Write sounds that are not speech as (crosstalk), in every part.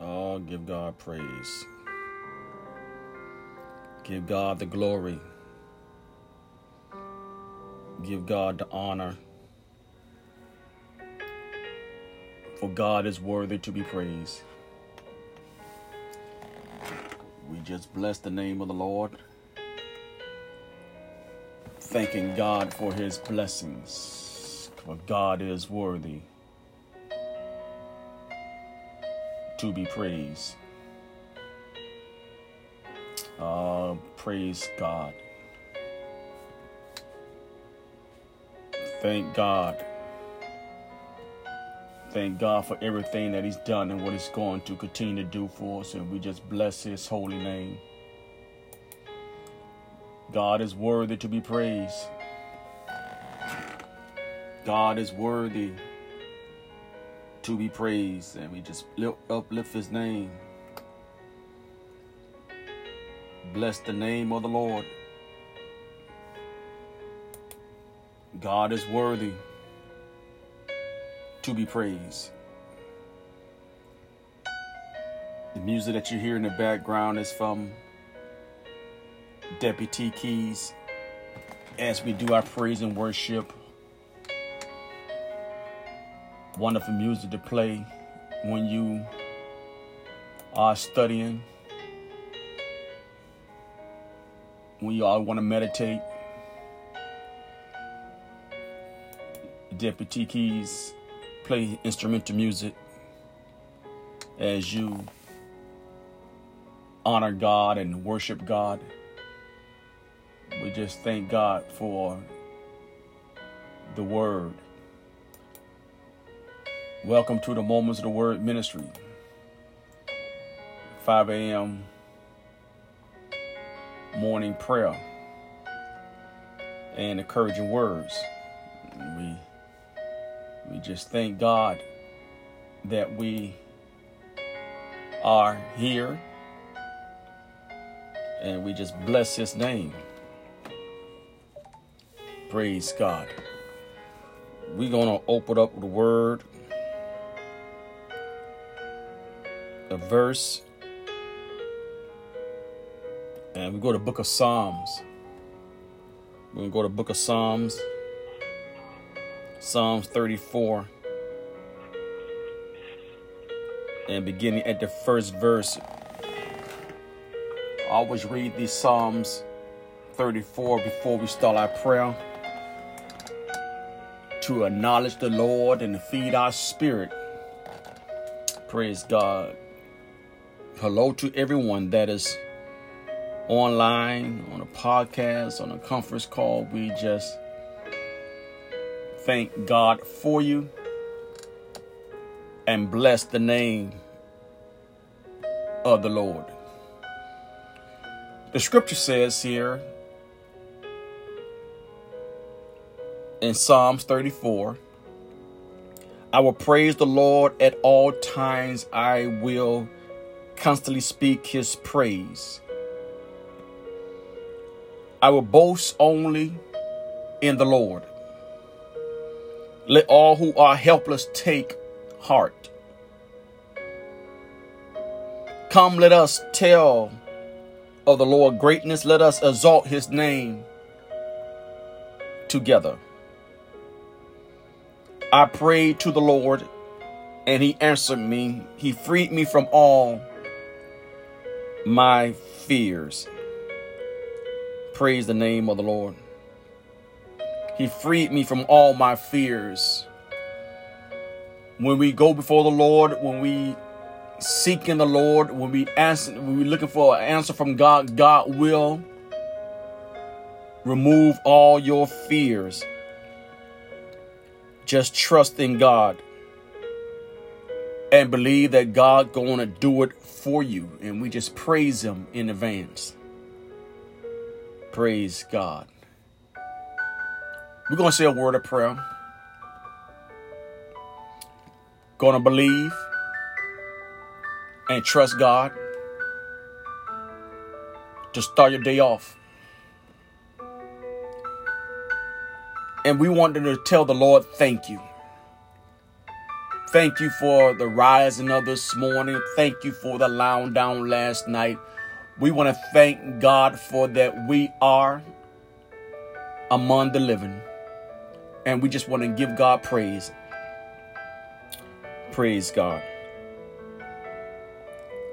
Oh, give God praise. Give God the glory. Give God the honor. For God is worthy to be praised. We just bless the name of the Lord. Thanking God for his blessings. For God is worthy to be praised. Uh, praise God. Thank God. Thank God for everything that He's done and what He's going to continue to do for us. And we just bless His holy name. God is worthy to be praised. God is worthy to be praised. And we just uplift His name. Bless the name of the Lord. God is worthy to be praised. The music that you hear in the background is from Deputy Keys as we do our praise and worship. Wonderful music to play when you are studying, when you all want to meditate. Deputy Keys play instrumental music as you honor God and worship God. We just thank God for the word. Welcome to the Moments of the Word Ministry. 5 a.m. morning prayer and encouraging words. We we just thank God that we are here and we just bless his name. Praise God. We're going to open up the word, a verse, and we go to book of Psalms. We're going to go to book of Psalms. Psalms 34 and beginning at the first verse. I always read these Psalms 34 before we start our prayer to acknowledge the Lord and feed our spirit. Praise God. Hello to everyone that is online, on a podcast, on a conference call. We just thank God for you and bless the name of the Lord. The scripture says here in Psalms 34 I will praise the Lord at all times, I will constantly speak his praise. I will boast only in the Lord. Let all who are helpless take heart. Come, let us tell of the Lord greatness. Let us exalt his name together. I prayed to the Lord, and he answered me. He freed me from all my fears. Praise the name of the Lord. He freed me from all my fears. When we go before the Lord, when we seek in the Lord, when we ask, when we're looking for an answer from God, God will remove all your fears. Just trust in God and believe that God going to do it for you. And we just praise Him in advance. Praise God. We're going to say a word of prayer. Going to believe and trust God to start your day off. And we wanted to tell the Lord, thank you. Thank you for the rising of this morning. Thank you for the lying down last night. We want to thank God for that we are among the living. And we just want to give God praise. Praise God.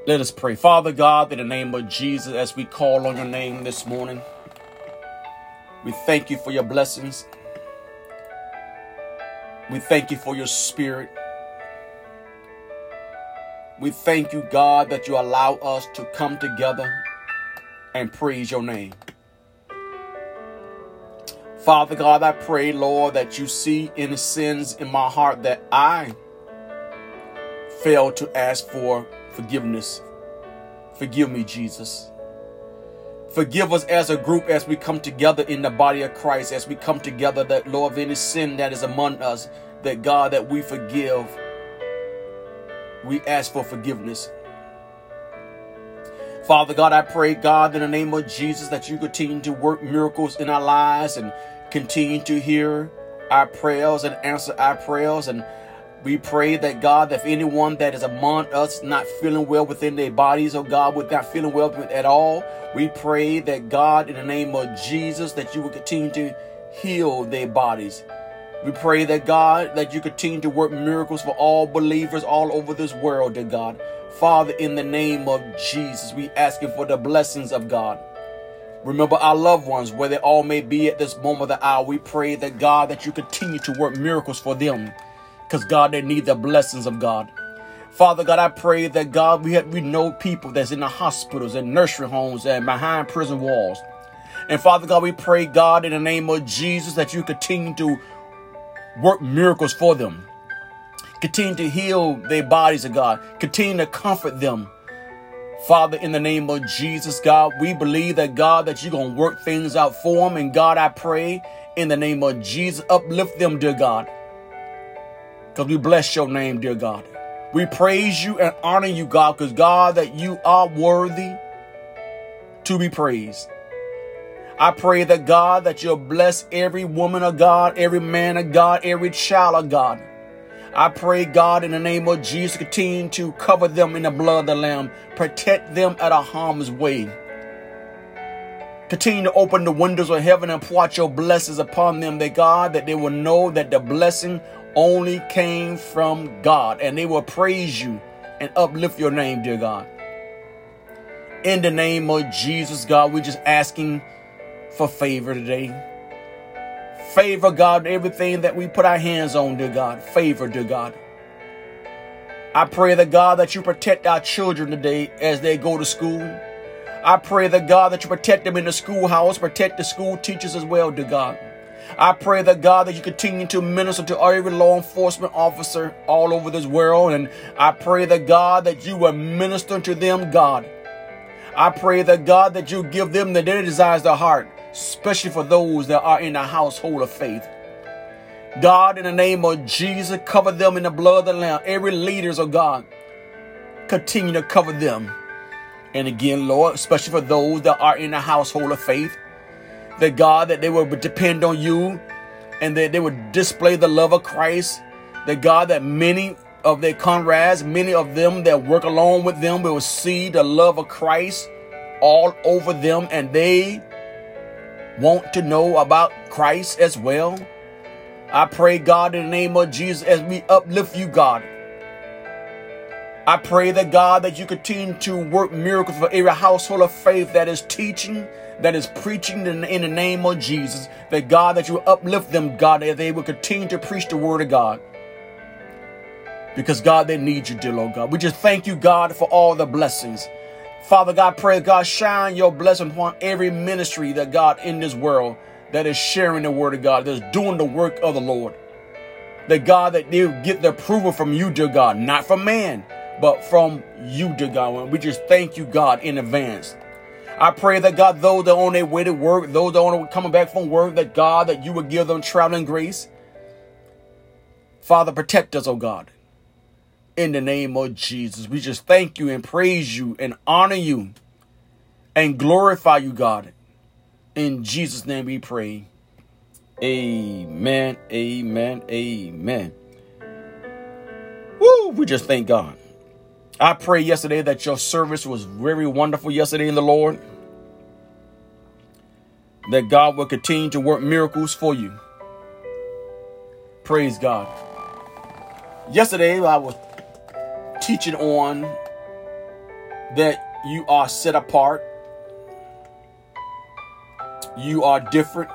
Let us pray. Father God, in the name of Jesus, as we call on your name this morning, we thank you for your blessings. We thank you for your spirit. We thank you, God, that you allow us to come together and praise your name. Father God, I pray, Lord, that you see any sins in my heart that I failed to ask for forgiveness. Forgive me, Jesus. Forgive us as a group as we come together in the body of Christ, as we come together, that Lord, of any sin that is among us, that God, that we forgive. We ask for forgiveness. Father God, I pray, God, in the name of Jesus, that you continue to work miracles in our lives and continue to hear our prayers and answer our prayers. And we pray that God, if anyone that is among us not feeling well within their bodies, oh God, with not feeling well at all, we pray that God, in the name of Jesus, that you will continue to heal their bodies. We pray that God, that you continue to work miracles for all believers all over this world, dear God. Father, in the name of Jesus, we ask you for the blessings of God. Remember our loved ones, where they all may be at this moment of the hour. We pray that God, that you continue to work miracles for them. Because God, they need the blessings of God. Father God, I pray that God, we have, we know people that's in the hospitals and nursery homes and behind prison walls. And Father God, we pray, God, in the name of Jesus, that you continue to work miracles for them. Continue to heal their bodies, of God. Continue to comfort them. Father, in the name of Jesus, God, we believe that, God, that you're going to work things out for them. And God, I pray in the name of Jesus, uplift them, dear God. Because we bless your name, dear God. We praise you and honor you, God, because, God, that you are worthy to be praised. I pray that, God, that you'll bless every woman of God, every man of God, every child of God. I pray, God, in the name of Jesus, continue to cover them in the blood of the Lamb, protect them at a harm's way. Continue to open the windows of heaven and pour out your blessings upon them, that God, that they will know that the blessing only came from God, and they will praise you and uplift your name, dear God. In the name of Jesus, God, we're just asking for favor today. Favor, God, everything that we put our hands on, dear God. Favor, dear God. I pray that God that you protect our children today as they go to school. I pray that God that you protect them in the schoolhouse, protect the school teachers as well, dear God. I pray that God that you continue to minister to every law enforcement officer all over this world. And I pray that God that you will minister to them, God. I pray that God that you give them the desires of heart especially for those that are in the household of faith. God, in the name of Jesus, cover them in the blood of the Lamb. Every leaders of God, continue to cover them. And again, Lord, especially for those that are in the household of faith, that God, that they will depend on you and that they would display the love of Christ. That God, that many of their comrades, many of them that work along with them will see the love of Christ all over them and they want to know about Christ as well. I pray, God, in the name of Jesus, as we uplift you, God. I pray that, God, that you continue to work miracles for every household of faith that is teaching, that is preaching in, in the name of Jesus. That, God, that you uplift them, God, that they will continue to preach the word of God. Because, God, they need you, dear Lord God. We just thank you, God, for all the blessings. Father God, pray God shine your blessing upon every ministry that God in this world that is sharing the word of God, that's doing the work of the Lord. That God, that they get the approval from you, dear God, not from man, but from you, dear God. And we just thank you, God, in advance. I pray that God, those that are on their way to work, those that are coming back from work, that God, that you would give them traveling grace. Father, protect us, oh God in the name of Jesus. We just thank you and praise you and honor you and glorify you, God. In Jesus' name we pray. Amen, amen, amen. Woo! We just thank God. I pray yesterday that your service was very wonderful yesterday in the Lord. That God will continue to work miracles for you. Praise God. Yesterday I was teaching on that you are set apart. You are different.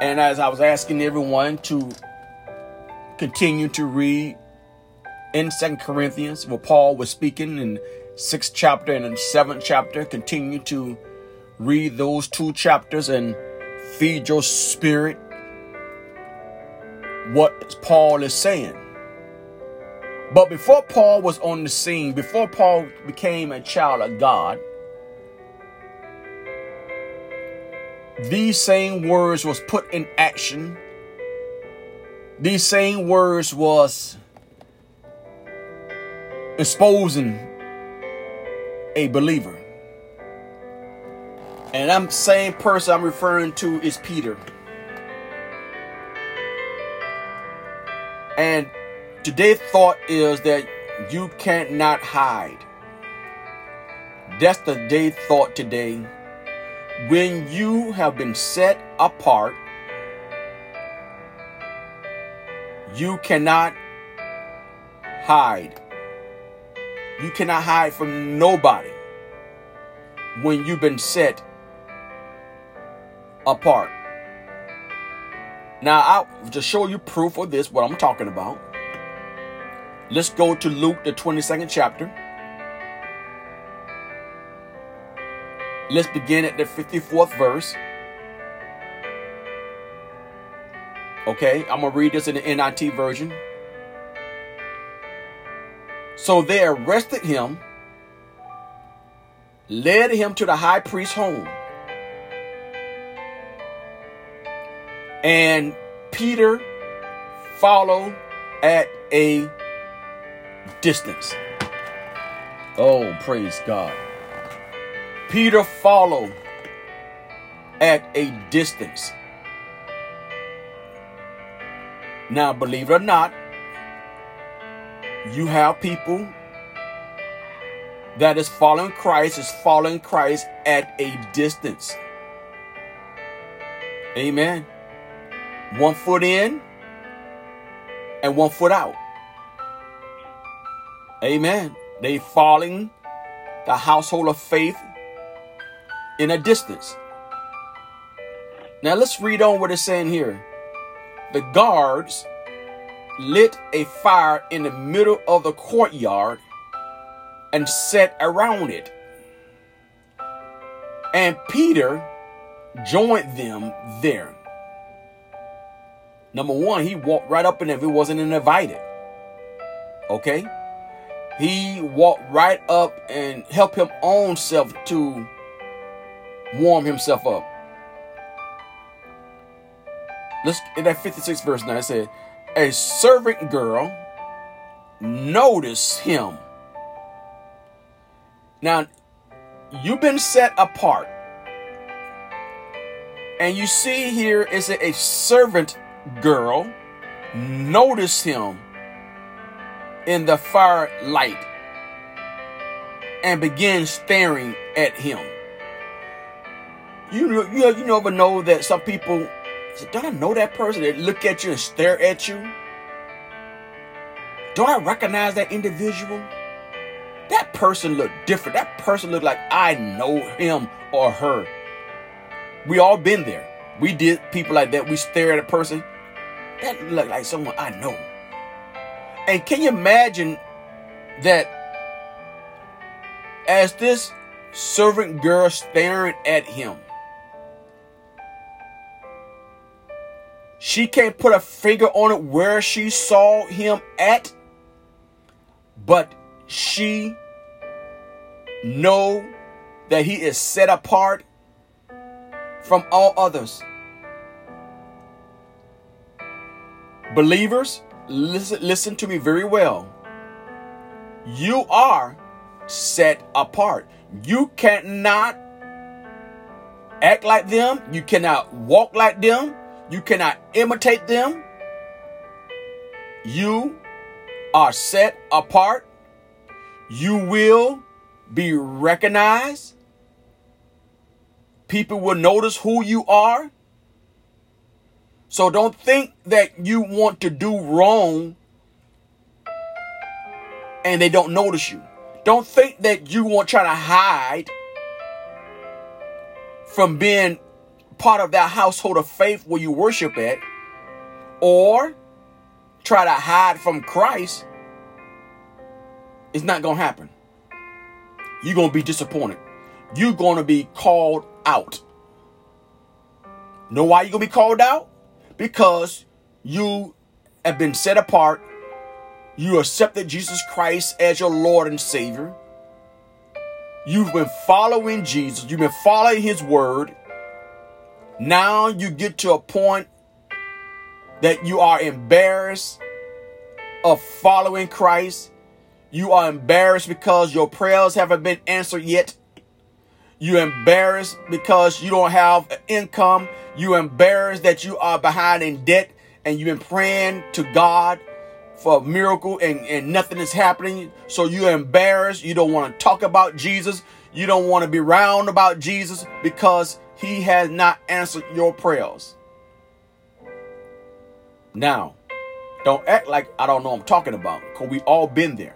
And as I was asking everyone to continue to read in Second Corinthians, where Paul was speaking in sixth chapter and in seventh chapter, continue to read those two chapters and feed your spirit what Paul is saying. But before Paul was on the scene, before Paul became a child of God, these same words was put in action. These same words was exposing a believer. And I'm same person I'm referring to is Peter. And today's thought is that you can't not hide. That's the day thought today. When you have been set apart, you cannot hide. You cannot hide from nobody when you've been set apart. Now, I'll to show you proof of this, what I'm talking about. Let's go to Luke, the 22nd chapter. Let's begin at the 54th verse. Okay, I'm going to read this in the NLT version. So they arrested him, led him to the high priest's home. And Peter followed at a distance. Oh, praise God. Peter followed at a distance. Now, believe it or not, you have people that is following Christ, is following Christ at a distance. Amen one foot in and one foot out. Amen. They falling the household of faith in a distance. Now let's read on what it's saying here. The guards lit a fire in the middle of the courtyard and sat around it. And Peter joined them there. Number one, he walked right up in there if he wasn't invited. Okay? He walked right up and helped him own self to warm himself up. Let's in that 56 verse now it said, a servant girl noticed him. Now, you've been set apart. And you see here is a servant girl noticed him in the firelight and began staring at him. You you you never know that some people say, "Don't I know that person?" They look at you and stare at you. Don't I recognize that individual? That person looked different. That person looked like I know him or her. We all been there. We did people like that. We stare at a person that looked like someone I know. And can you imagine that as this servant girl staring at him, she can't put a finger on it where she saw him at, but she know that he is set apart from all others. Believers, listen, listen to me very well. You are set apart. You cannot act like them. You cannot walk like them. You cannot imitate them. you are set apart. You will be recognized. People will notice who you are. So don't think that you want to do wrong and they don't notice you. Don't think that you want to try to hide from being part of that household of faith where you worship at or try to hide from Christ. It's not going to happen. You're going to be disappointed. You're going to be called out. Know why you're going to be called out? Because you have been set apart. You accepted Jesus Christ as your Lord and Savior. You've been following Jesus. You've been following His Word. Now you get to a point that you are embarrassed of following Christ. You are embarrassed because your prayers haven't been answered yet. You're embarrassed because you don't have an income. You're embarrassed that you are behind in debt and you've been praying to God for a miracle and, and nothing is happening. So you're embarrassed. You don't want to talk about Jesus. You don't want to be round about Jesus because he has not answered your prayers. Now, don't act like I don't know what I'm talking about because we all been there.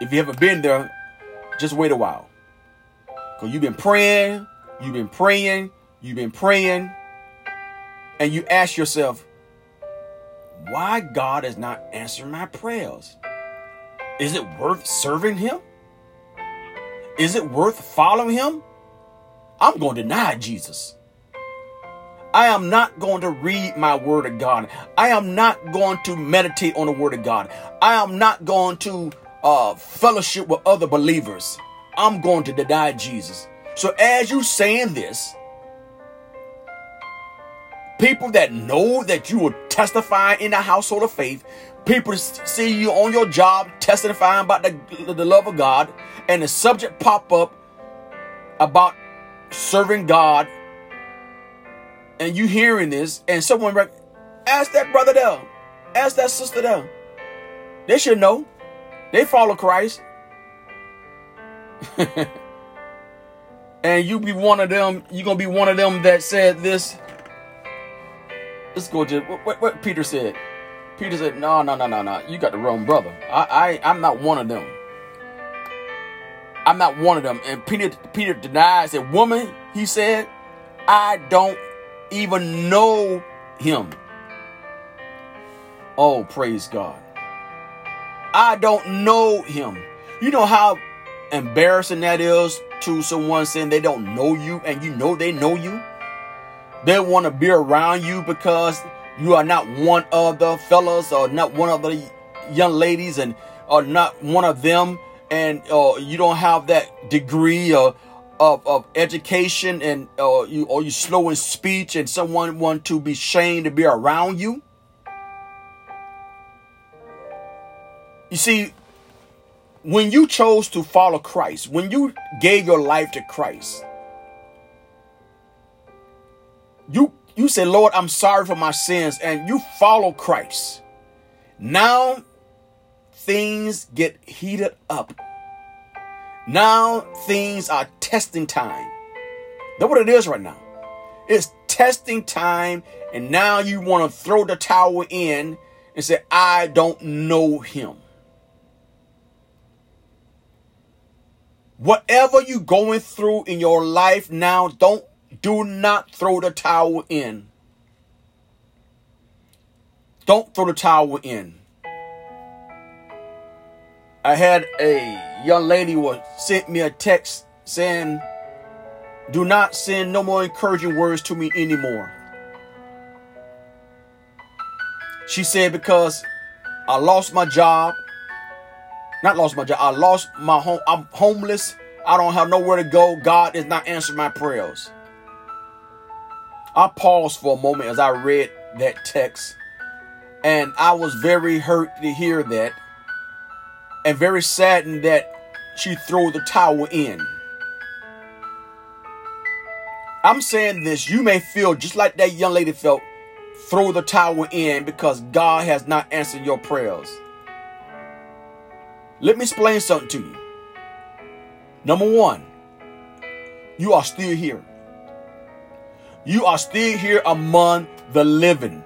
If you haven't been there, just wait a while. Because you've been praying, you've been praying, you've been praying, and you ask yourself, why God is not answering my prayers? Is it worth serving Him? Is it worth following Him? I'm going to deny Jesus. I am not going to read my word of God. I am not going to meditate on the word of God. I am not going to uh, fellowship with other believers. I'm going to deny Jesus. So as you saying this, people that know that you will testify in the household of faith, people see you on your job testifying about the, the love of God, and the subject pop up about serving God, and you hearing this, and someone ask that brother there, ask that sister there. They should know. They follow Christ. (laughs) and you be one of them, you're gonna be one of them that said this. Let's go to what, what, what Peter said. Peter said, No, no, no, no, no. You got the wrong brother. I, I I'm not one of them. I'm not one of them. And Peter Peter denies that woman, he said, I don't even know him. Oh, praise God. I don't know him. You know how embarrassing that is to someone saying they don't know you and you know they know you? They want to be around you because you are not one of the fellas or not one of the young ladies and are not one of them and uh, you don't have that degree of, of, of education and uh, you or you slow in speech and someone want to be shamed to be around you you see when you chose to follow Christ, when you gave your life to Christ, you you say, Lord, I'm sorry for my sins, and you follow Christ. Now things get heated up. Now things are testing time. That's what it is right now. It's testing time, and now you want to throw the towel in and say, I don't know him. Whatever you're going through in your life now, don't do not throw the towel in. Don't throw the towel in. I had a young lady was sent me a text saying, "Do not send no more encouraging words to me anymore." She said because I lost my job, not lost my job. I lost my home. I'm homeless. I don't have nowhere to go. God is not answering my prayers. I paused for a moment as I read that text, and I was very hurt to hear that, and very saddened that she threw the towel in. I'm saying this, you may feel just like that young lady felt throw the towel in because God has not answered your prayers. Let me explain something to you. Number one, you are still here. You are still here among the living.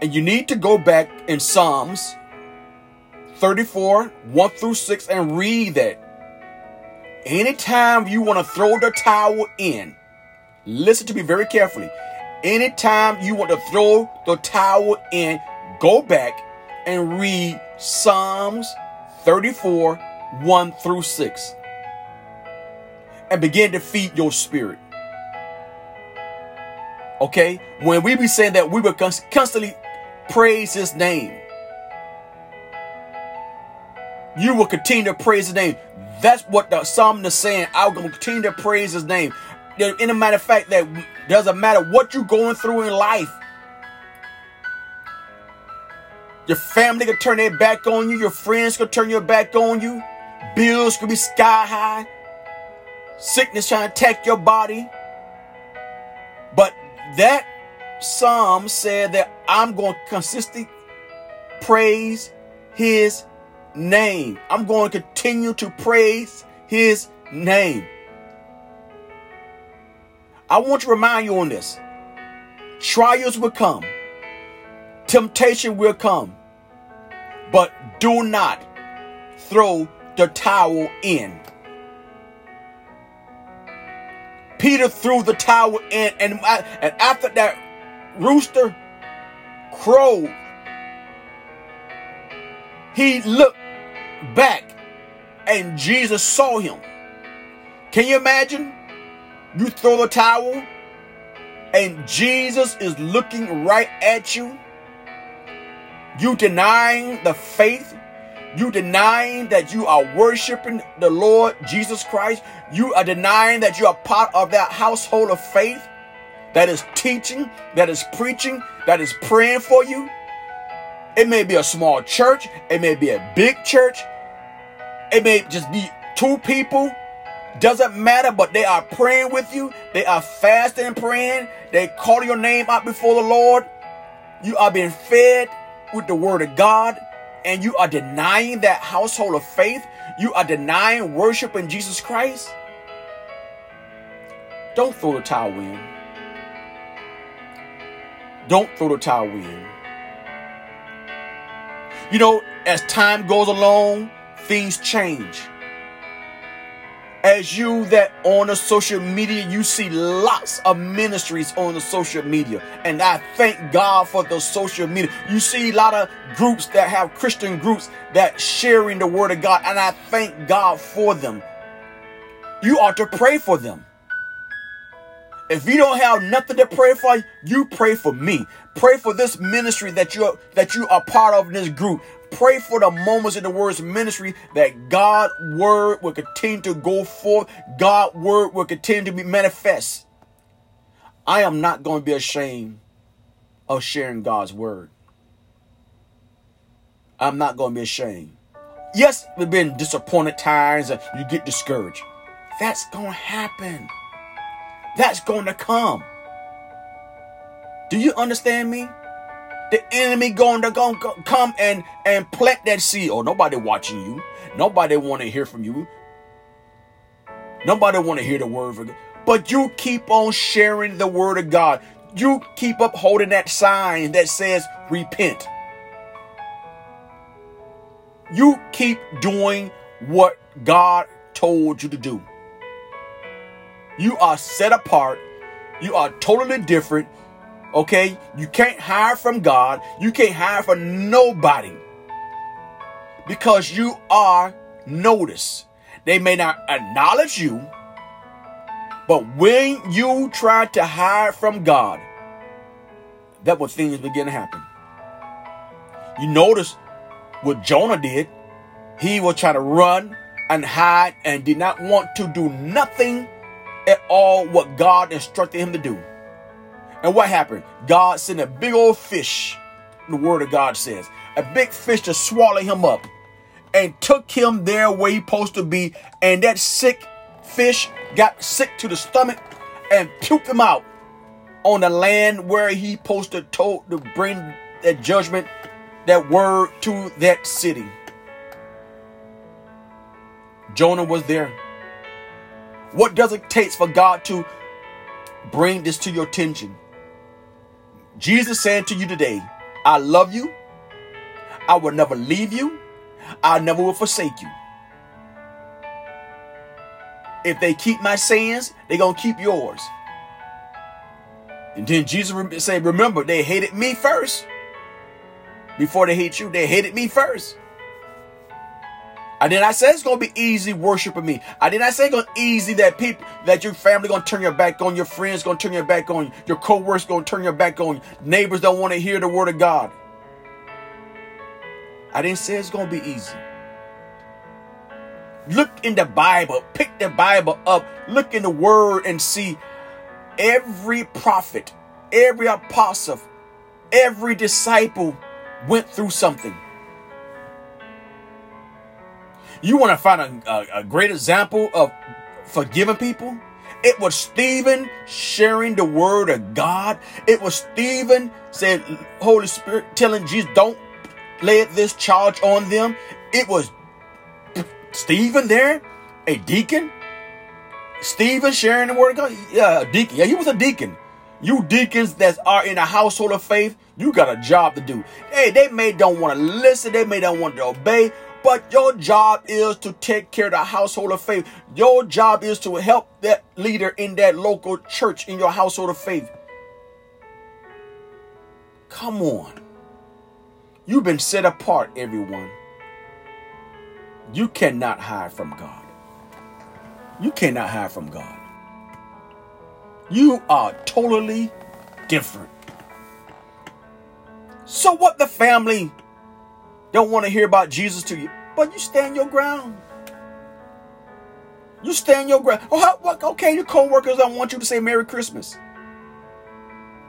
And you need to go back in Psalms 34, 1 through 6, and read that. Anytime you want to throw the towel in, listen to me very carefully. Anytime you want to throw the towel in, go back and read Psalms 34, 1 through 6. And begin to feed your spirit. Okay? When we be saying that we will constantly praise his name. You will continue to praise his name. That's what the psalmist is saying. I'm going to continue to praise his name. In a matter of fact, that doesn't matter what you're going through in life. Your family could turn their back on you. Your friends could turn your back on you. Bills could be sky high. Sickness trying to attack your body. But that Psalm said that I'm going to consistently praise his name. I'm going to continue to praise his name. I want to remind you on this. Trials will come. Temptation will come. But do not throw the towel in. Peter threw the towel in, and, uh, and after that rooster crowed, he looked back and Jesus saw him. Can you imagine? You throw the towel and Jesus is looking right at you. You denying the faith. You denying that you are worshiping the Lord Jesus Christ. You are denying that you are part of that household of faith that is teaching, that is preaching, that is praying for you. It may be a small church, it may be a big church, it may just be two people. Doesn't matter, but they are praying with you. They are fasting and praying. They call your name out before the Lord. You are being fed with the word of God, and you are denying that household of faith. You are denying worship in Jesus Christ. Don't throw the towel in. Don't throw the towel in. You know, as time goes along, things change. As you that on the social media, you see lots of ministries on the social media. And I thank God for the social media. You see a lot of groups that have Christian groups that sharing the word of God. And I thank God for them. You ought to pray for them. If you don't have nothing to pray for, you pray for me. Pray for this ministry that you that you are part of in this group. Pray for the moments in the word's ministry that God word will continue to go forth. God word will continue to be manifest. I am not going to be ashamed of sharing God's word. I'm not going to be ashamed. Yes, there've been disappointed times and you get discouraged. That's going to happen. That's going to come. Do you understand me? The enemy going to go, come and and plant that seed. Oh, nobody watching you. Nobody want to hear from you. Nobody want to hear the word of God. But you keep on sharing the word of God. You keep up holding that sign that says repent. You keep doing what God told you to do. You are set apart. You are totally different. Okay? You can't hide from God. You can't hide from nobody. Because you are noticed. They may not acknowledge you, but when you try to hide from God, that when things begin to happen. You notice what Jonah did. He was trying to run and hide and did not want to do nothing at all what God instructed him to do. And what happened? God sent a big old fish, the word of God says, a big fish to swallow him up and took him there where he supposed to be. And that sick fish got sick to the stomach and puked him out. on the land where he posted to, to bring that judgment, that word to that city. Jonah was there. What does it take for God to bring this to your attention? Jesus saying to you today, I love you. I will never leave you. I never will forsake you. If they keep my sayings, they're going to keep yours. And then Jesus said, Remember, they hated me first. Before they hate you, they hated me first. I did not say it's gonna be easy worshiping me. I did not say it's gonna be easy that people that your family gonna turn your back on, your friends gonna turn your back on your co-workers gonna turn your back on neighbors don't want to hear the word of God. I didn't say it's gonna be easy. Look in the Bible, pick the Bible up, look in the word and see every prophet, every apostle, every disciple went through something. You want to find a, a, a great example of forgiving people? It was Stephen sharing the word of God. It was Stephen said, Holy Spirit telling Jesus, don't lay this charge on them. It was Stephen there, a deacon. Stephen sharing the word of God. Yeah, a deacon. Yeah, he was a deacon. You deacons that are in a household of faith, you got a job to do. Hey, they may don't want to listen, they may don't want to obey, but your job is to take care of the household of faith. Your job is to help that leader in that local church in your household of faith. Come on. You've been set apart, everyone. You cannot hide from God. You cannot hide from God. You are totally different. So what the family don't want to hear about Jesus to you, but you stand your ground. You stand your ground. Oh, how, okay, your co-workers don't want you to say Merry Christmas.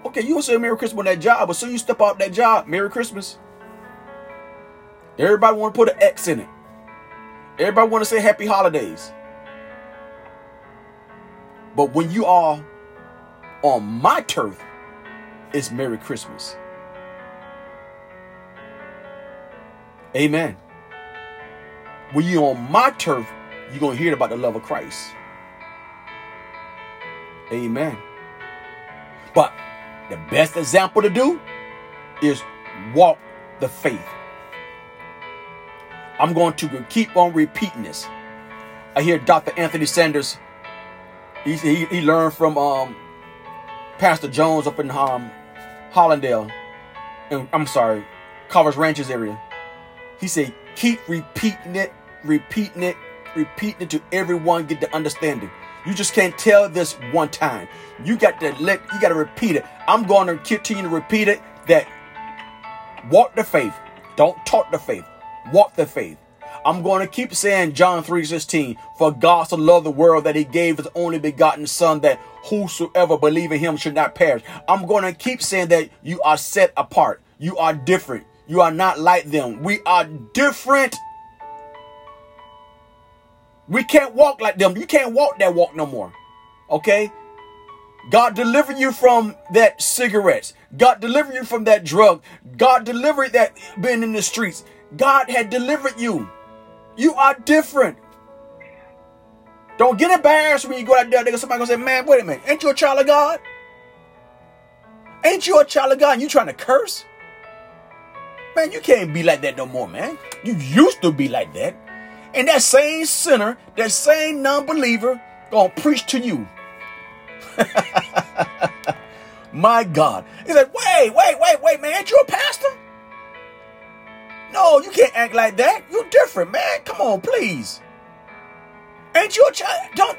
Okay, you will say Merry Christmas on that job, but soon you step out that job, Merry Christmas. Everybody want to put an X in it. Everybody want to say Happy Holidays. But when you are on my turf, it's Merry Christmas. Amen. When you're on my turf, you're going to hear about the love of Christ. Amen. But the best example to do is walk the faith. I'm going to keep on repeating this. I hear Dr. Anthony Sanders. He, he, he learned from um, Pastor Jones up in um, Hallandale. And, I'm sorry, Carver's Ranches area. He said, keep repeating it, repeating it, repeating it to everyone get the understanding. You just can't tell this one time. You got to let you got to repeat it. I'm going to continue to repeat it that walk the faith. Don't talk the faith. Walk the faith. I'm going to keep saying John 3:16, for God so loved the world that he gave his only begotten son that whosoever believe in him should not perish. I'm going to keep saying that you are set apart. You are different. You are not like them. We are different. We can't walk like them. You can't walk that walk no more. Okay? God delivered you from that cigarettes. God delivered you from that drug. God delivered that being in the streets. God had delivered you. You are different. Don't get embarrassed when you go out there. Nigga, Somebody gonna say, "Man, wait a minute, ain't you a child of God? Ain't you a child of God? And you trying to curse? Man, you can't be like that no more, man. You used to be like that. And that same sinner, that same non-believer, gonna preach to you. (laughs) My God. He said, wait, wait, wait, wait, man, ain't you a pastor? No, you can't act like that. You're different, man. Come on, please. Ain't you a child? Don't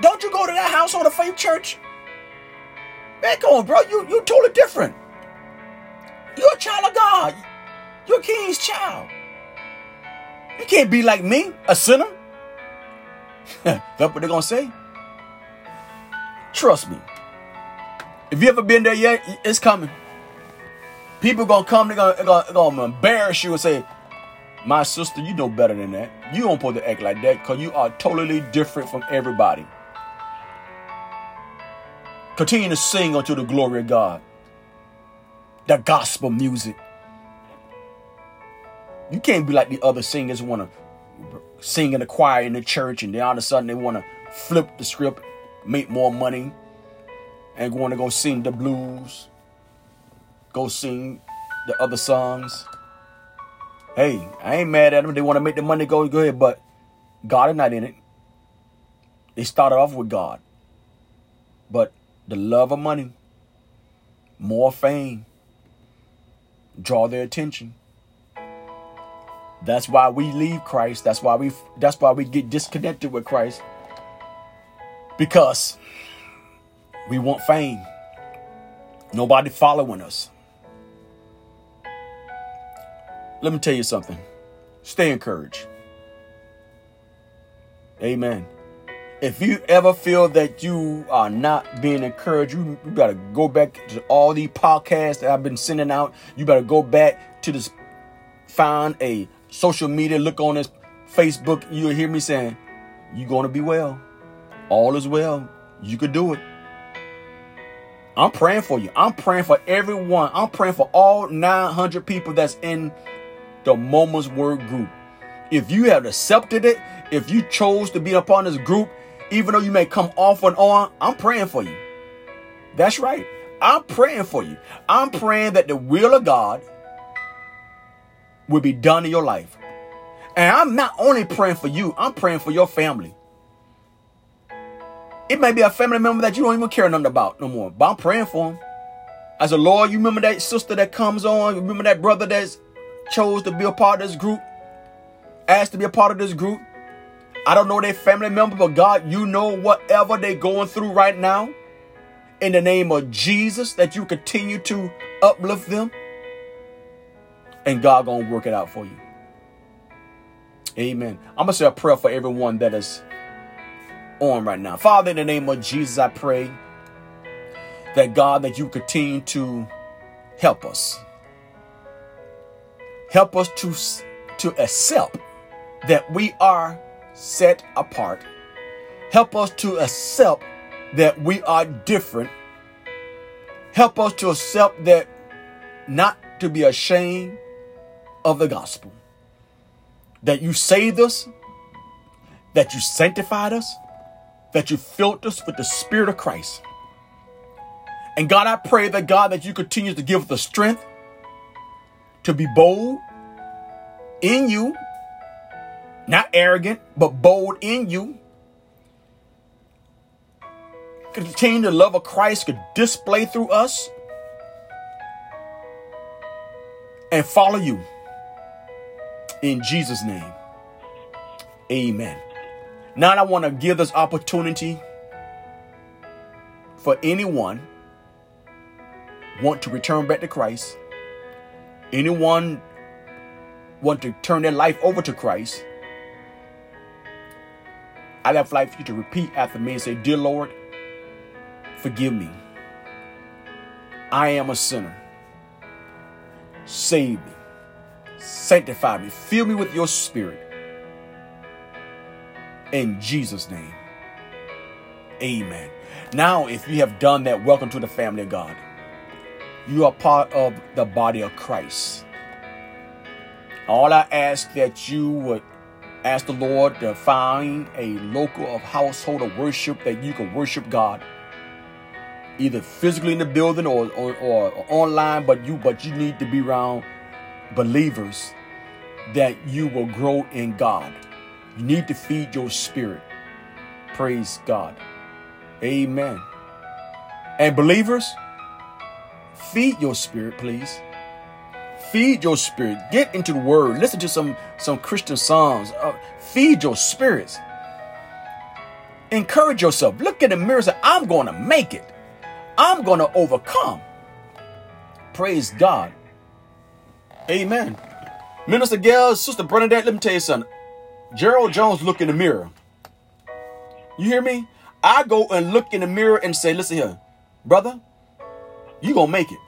don't you go to that household of faith church? Man, come on, bro. You you totally different. You're a child of God. You're king's child. You can't be like me, a sinner. (laughs) That's what they're gonna say. Trust me. If you ever been there yet, it's coming. People gonna come, they're they're gonna embarrass you and say, My sister, you know better than that. You don't supposed to act like that because you are totally different from everybody. Continue to sing unto the glory of God. The gospel music. You can't be like the other singers want to sing in the choir in the church and then all of a sudden they want to flip the script, make more money, and want to go sing the blues, go sing the other songs. Hey, I ain't mad at them. They want to make the money go, go ahead, but God is not in it. They started off with God. But the love of money, more fame, draw their attention. That's why we leave Christ. That's why we that's why we get disconnected with Christ. Because we want fame. Nobody following us. Let me tell you something. Stay encouraged. Amen. If you ever feel that you are not being encouraged, you, you better go back to all these podcasts that I've been sending out. You better go back to this, find a social media, look on this Facebook. You'll hear me saying, You're going to be well. All is well. You could do it. I'm praying for you. I'm praying for everyone. I'm praying for all 900 people that's in the Moments Word group. If you have accepted it, if you chose to be of this group, even though you may come off and on, I'm praying for you. That's right. I'm praying for you. I'm praying that the will of God will be done in your life. And I'm not only praying for you, I'm praying for your family. It may be a family member that you don't even care nothing about no more, but I'm praying for them. As a Lord, you remember that sister that comes on, you remember that brother that chose to be a part of this group, asked to be a part of this group. I don't know their family member, but God, you know whatever they're going through right now. In the name of Jesus, that you continue to uplift them. And God gonna work it out for you. Amen. I'm gonna say a prayer for everyone that is on right now. Father, in the name of Jesus, I pray that God, that you continue to help us. Help us to, to accept that we are set apart. Help us to accept that we are different. Help us to accept that not to be ashamed of the gospel. That you saved us, that you sanctified us, that you filled us with the Spirit of Christ. And God, I pray that God, that you continue to give us the strength to be bold in you not arrogant, but bold in you. Continue the love of Christ could display through us and follow you. In Jesus' name, amen. Now I want to give this opportunity for anyone want to return back to Christ, anyone want to turn their life over to Christ, I'd have like for you to repeat after me and say, Dear Lord, forgive me. I am a sinner. Save me. Sanctify me. Fill me with your spirit. In Jesus' name. Amen. Now, if you have done that, welcome to the family of God. You are part of the body of Christ. All I ask that you would Ask the Lord to find a local of household of worship that you can worship God. Either physically in the building or, or, or online, but you but you need to be around believers that you will grow in God. You need to feed your spirit. Praise God. Amen. And believers, feed your spirit, please. Feed your spirit. Get into the word. Listen to some, some Christian songs. Uh, feed your spirits. Encourage yourself. Look in the mirror and say, I'm going to make it. I'm going to overcome. Praise God. Amen. Minister Gail, Sister Bernadette, let me tell you something. Gerald Jones look in the mirror. You hear me? I go and look in the mirror and say, listen here, brother, you to make it.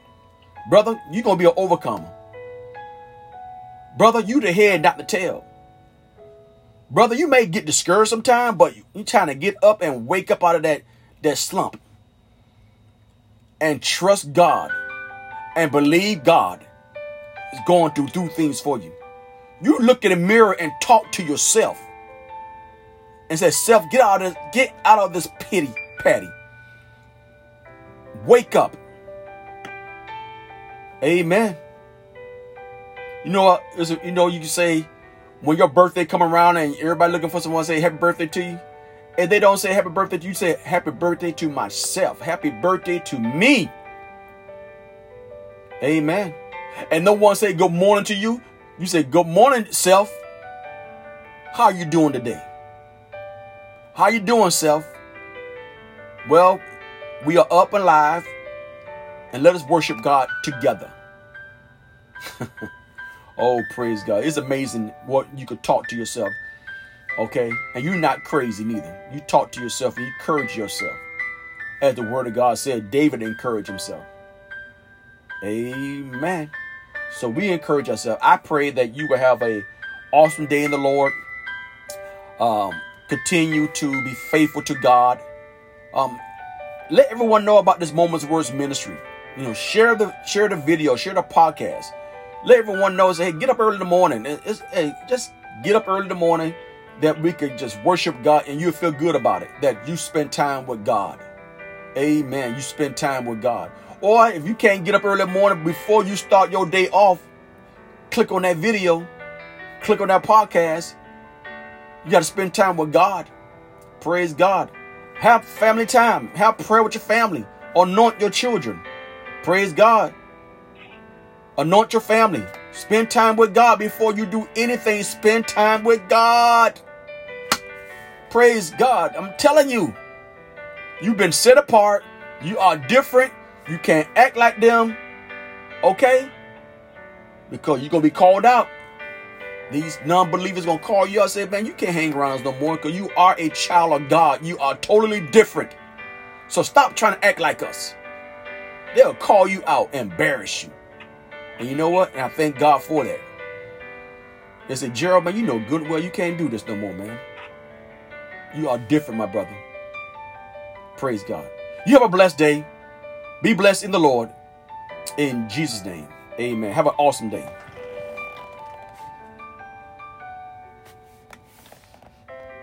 Brother, you to be an overcomer. Brother, you the head, not the tail. Brother, you may get discouraged sometime, but you trying to get up and wake up out of that, that slump. and trust God and believe God is going to do things for you. You look in the mirror and talk to yourself and say, Self, get out of get out of this pity patty. Wake up. Amen. You know what? You know, you can say when your birthday come around and everybody looking for someone say happy birthday to you. And they don't say happy birthday to you, say happy birthday to myself. Happy birthday to me. Amen. And no one say good morning to you. You say good morning, self. How are you doing today? How you doing, self? Well, we are up and live, and let us worship God together. (laughs) oh, praise God. It's amazing what you could talk to yourself. Okay? And you're not crazy neither. You talk to yourself and you encourage yourself. As the word of God said, David encouraged himself. Amen. So we encourage ourselves. I pray that you will have a awesome day in the Lord. Um, continue to be faithful to God. Um, let everyone know about this Moments Words ministry. You know, share the share the video, share the podcast. Let everyone know. Say, hey, get up early in the morning. It's, hey, just get up early in the morning that we could just worship God and you feel good about it. That you spend time with God. Amen. You spend time with God. Or if you can't get up early in the morning before you start your day off, click on that video, click on that podcast, you got to spend time with God. Praise God. Have family time. Have prayer with your family. Anoint your children. Praise God. Anoint your family. Spend time with God before you do anything. Spend time with God. Praise God. I'm telling you, you've been set apart. You are different. You can't act like them. Okay? Because you're going to be called out. These non-believers gonna call you and say, man, you can't hang around us no more because you are a child of God. You are totally different. So stop trying to act like us. They'll call you out, embarrass you. And you know what? And I thank God for that. They said, Gerald, man, you know good well you can't do this no more, man. You are different, my brother. Praise God. You have a blessed day. Be blessed in the Lord. In Jesus' name. Amen. Have an awesome day.